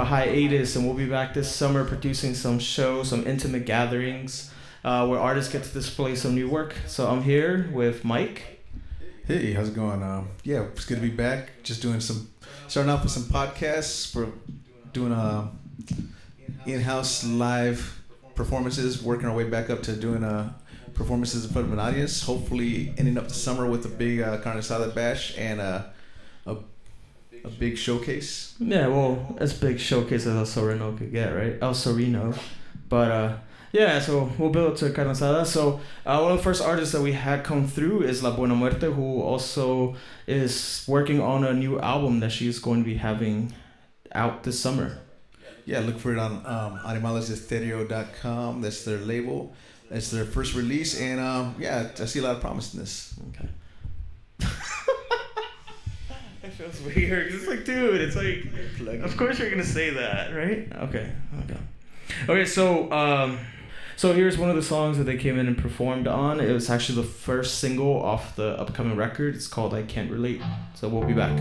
a a hiatus, and we'll be back this summer producing some shows, some intimate gatherings uh, where artists get to display some new work. So I'm here with Mike. Hey, how's it going? Um, yeah, it's good to be back. Just doing some, starting off with some podcasts for doing uh, in-house live performances. Working our way back up to doing uh, performances in front of an audience. Hopefully, ending up the summer with a big uh, carne asada bash and uh, a a big showcase. Yeah, well, as big showcase as El Sereno could get, right? El Sereno. But uh, yeah, so we'll build to Carne Asada. So uh, one of the first artists that we had come through is La Buena Muerte, who also is working on a new album that she's going to be having out this summer. Yeah, look for it on um, animalesestereo.com. That's their label. That's their first release, and um, yeah, I see a lot of promise in this. Okay. It feels weird. It's like, dude, it's like, of course you're gonna say that, right? Okay, okay, okay. So, um, so here's one of the songs that they came in and performed on. It was actually the first single off the upcoming record. It's called "I Can't Relate." So we'll be back.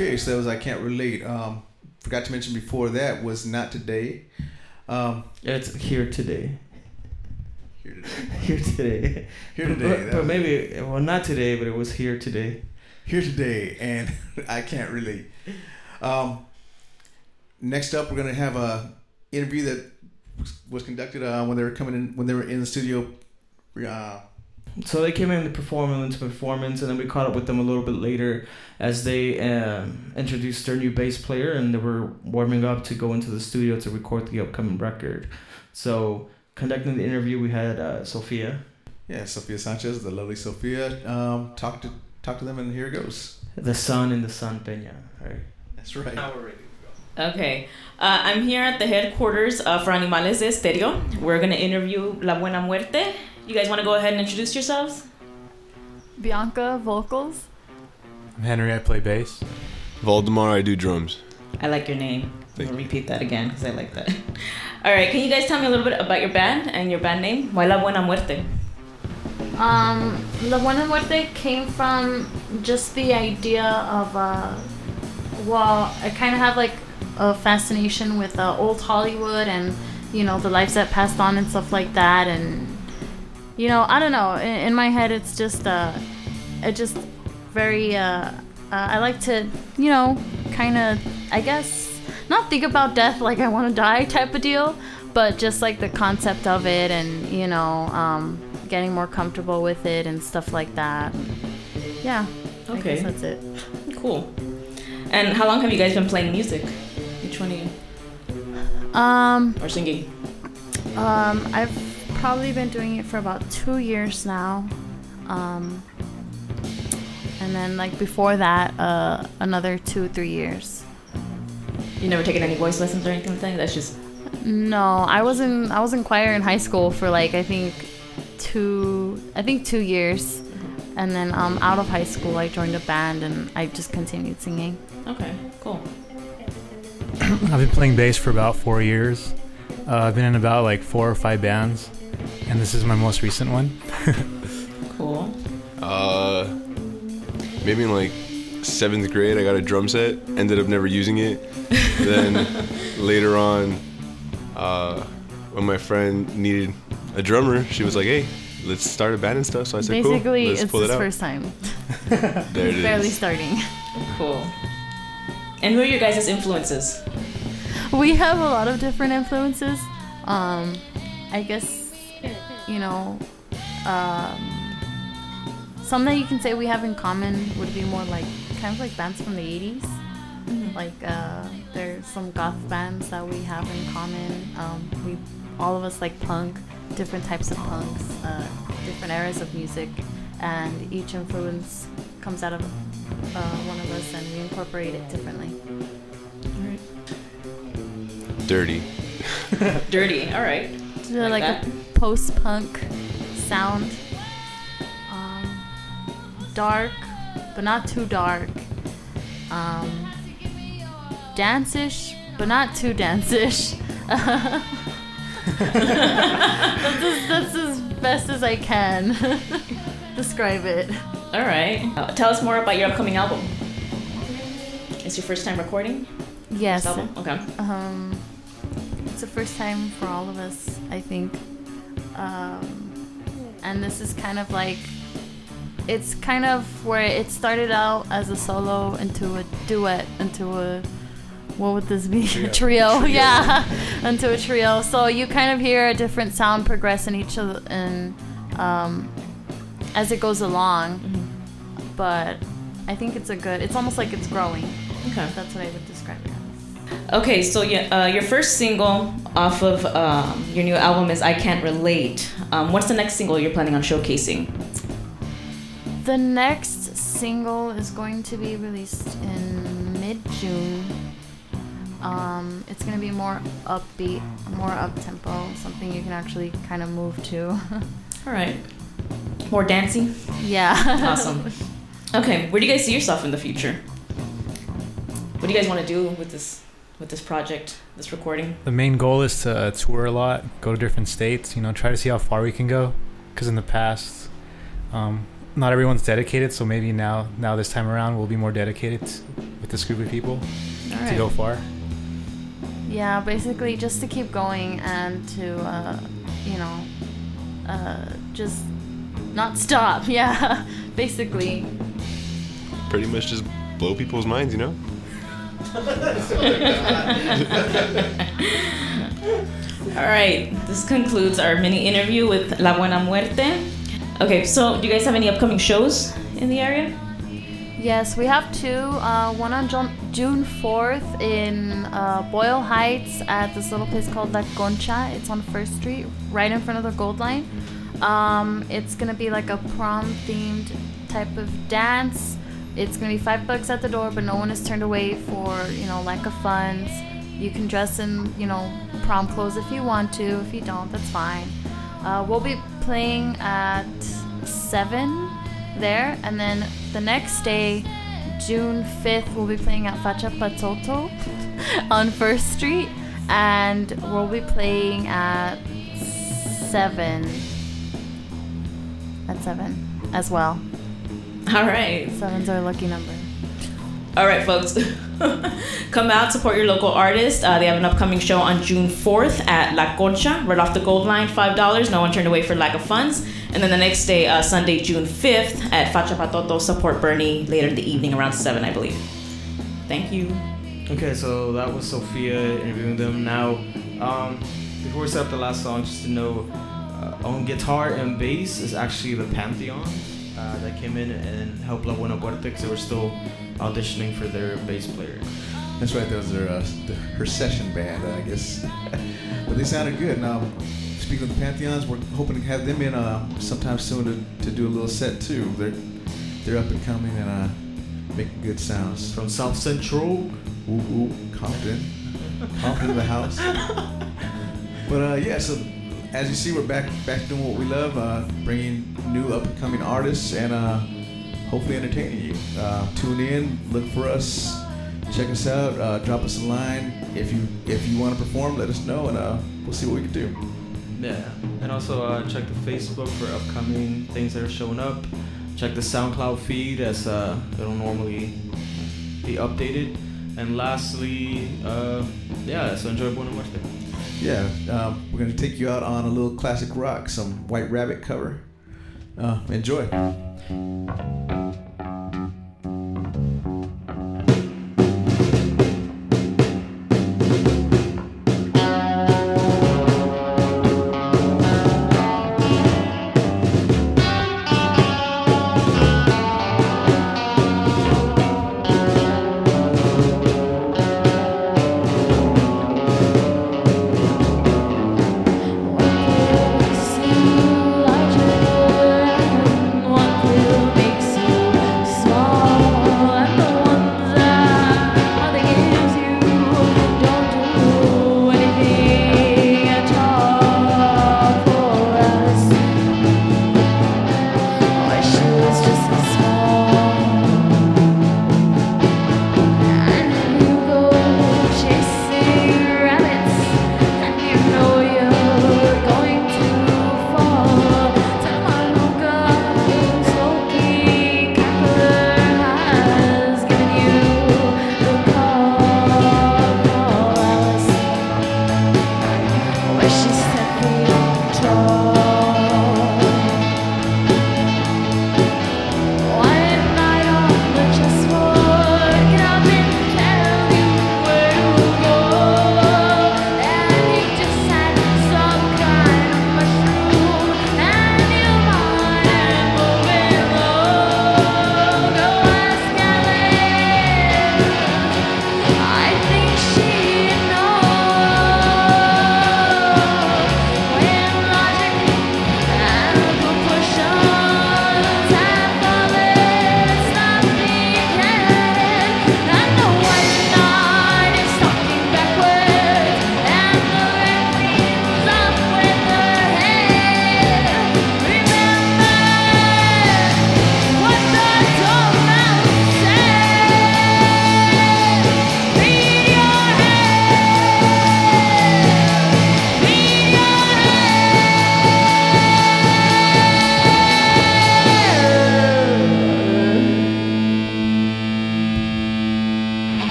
Okay, so that was I can't relate. Um, forgot to mention before that was not today. Um, It's here today. here today. Here today. Here today. But, but maybe well, not today, but it was here today. here today, and I can't relate. Um, next up, we're gonna have a interview that was- was conducted uh, when they were coming in when they were in the studio. Uh, So they came in to perform into performance, and then we caught up with them a little bit later as they um, introduced their new bass player, and they were warming up to go into the studio to record the upcoming record. So conducting the interview, we had uh, Sophia. yeah, Sophia Sanchez, the lovely Sophia. Um, talk to talk to them, and here it goes. The sun and the San Peña, right? That's right. Now we're ready to go. Okay. Uh, I'm here at the headquarters uh, for Animales de Estéreo. We're going to interview La Buena Muerte. You guys want to go ahead and introduce yourselves? Bianca vocals. I'm Henry. I play bass. Voldemar, I do drums. I like your name. Thank I'll repeat that again because I like that. All right. Can you guys tell me a little bit about your band and your band name? Why La Buena Muerte? Um, La Buena Muerte came from just the idea of, uh, well, I kind of have like a fascination with uh, old Hollywood and, you know, the lives that passed on and stuff like that. And, you know, I don't know. In, in my head, it's just, uh, it just very, uh, uh, I like to, you know, kind of, I guess, not think about death like I want to die type of deal, but just like the concept of it and, you know, um, getting more comfortable with it and stuff like that. Yeah. Okay. that's it. Cool. And how long have you guys been playing music? Each one of you? Um, Or singing? um, I've probably been doing it for about two years now. Um, and then like before that, uh, another two, three years. You never taken any voice lessons or anything like that? That's just. No, I was in I was in choir in high school for like I think two I think two years, and then um, out of high school I joined a band and I just continued singing. Okay, cool. I've been playing bass for about four years. Uh, I've been in about like four or five bands, and this is my most recent one. Cool. Uh, maybe in like seventh grade, I got a drum set. Ended up never using it. then later on, uh, when my friend needed a drummer, she was like, "Hey, let's start a band and stuff." So I said, Basically, "Cool, let's it's pull his it out." first time. there it Barely starting. Cool. And who are your guys' influences? we have a lot of different influences. Um, I guess you know, um, some that you can say we have in common would be more like kind of like bands from the '80s. Like uh, there's some goth bands that we have in common. Um, we all of us like punk, different types of punks, uh, different eras of music, and each influence comes out of uh, one of us, and we incorporate it differently. Dirty. Dirty. All right. Do Like like, that? a post-punk sound. Um, dark, but not too dark. Um, dance-ish, but not too dance-ish. that's, as, that's as best as I can describe it. All right. Uh, tell us more about your upcoming album. It's your first time recording Yes. album? Okay. Um, it's the first time for all of us, I think. Um, and this is kind of like, it's kind of where it started out as a solo into a duet, into a, what would this be? A trio, yeah, into a trio. So you kind of hear a different sound progress in each of the, in, um, as it goes along. But I think it's a good, it's almost like it's growing. Okay. That's what I would describe it. Okay, so yeah, uh, your first single off of um, your new album is "I Can't Relate." Um, what's the next single you're planning on showcasing? The next single is going to be released in mid June. Um, it's gonna be more upbeat, more up tempo, something you can actually kind of move to. All right. More dancing. yeah. Awesome. Okay, where do you guys see yourself in the future? What do you guys want to do with this with this project, this recording? The main goal is to uh, tour a lot, go to different states. You know, try to see how far we can go. Because in the past, um, not everyone's dedicated. So maybe now, now this time around, we'll be more dedicated with this group of people All to go far. yeah, basically just to keep going and to, uh, you know, uh, just not stop. Yeah, basically. Pretty much just blow people's minds, you know. All right, this concludes our mini interview with La Buena Muerte. Okay, so do you guys have any upcoming shows in the area? Yes, we have two. Uh, one on June, June 4th in uh, Boyle Heights at this little place called La Concha. It's on First Street, right in front of the Gold Line. Um, it's gonna be like a prom themed type of dance. It's gonna be five bucks at the door, but no one is turned away for you know lack of funds. You can dress in you know prom clothes if you want to. If you don't, that's fine. Uh, we'll be playing at seven there, and then the next day, June fifth, we'll be playing at Facha Patoto on First Street, and we'll be playing at seven. At seven as well. All right. Seven's our lucky number. All right, folks. Come out, support your local artist. Uh, they have an upcoming show on June 4th at La Concha, right off the Gold Line, $5. No one turned away for lack of funds. And then the next day, uh, Sunday, June 5th at Facha Patoto, support Bernie later in the evening around 7, I believe. Thank you. Okay, so that was Sophia interviewing them. Now, um, before we set up the last song, just to know, uh, on guitar and bass is actually the Pantheon uh, that came in and helped La Buena Muerte because they were still auditioning for their bass player. That's right. That was their uh, her session band, I guess. but they sounded good. Now, speaking of the Pantheons, we're hoping to have them in uh, sometime soon to, to do a little set too. They're they're up and coming and uh, making good sounds. From South Central. Ooh, ooh, Compton, Compton the house. But uh, yeah, so as you see, we're back back doing what we love, uh, bringing new up and coming artists and uh, hopefully entertaining you. Uh, tune in, look for us, check us out, uh, drop us a line. If you if you want to perform, let us know, and uh, we'll see what we can do. Yeah, and also uh, check the Facebook for upcoming things that are showing up. Check the SoundCloud feed as it'll normally be updated. And lastly, yeah, so enjoy Buena Muerte. Yeah, um, we're gonna take you out on a little classic rock, some White Rabbit cover. Uh, enjoy.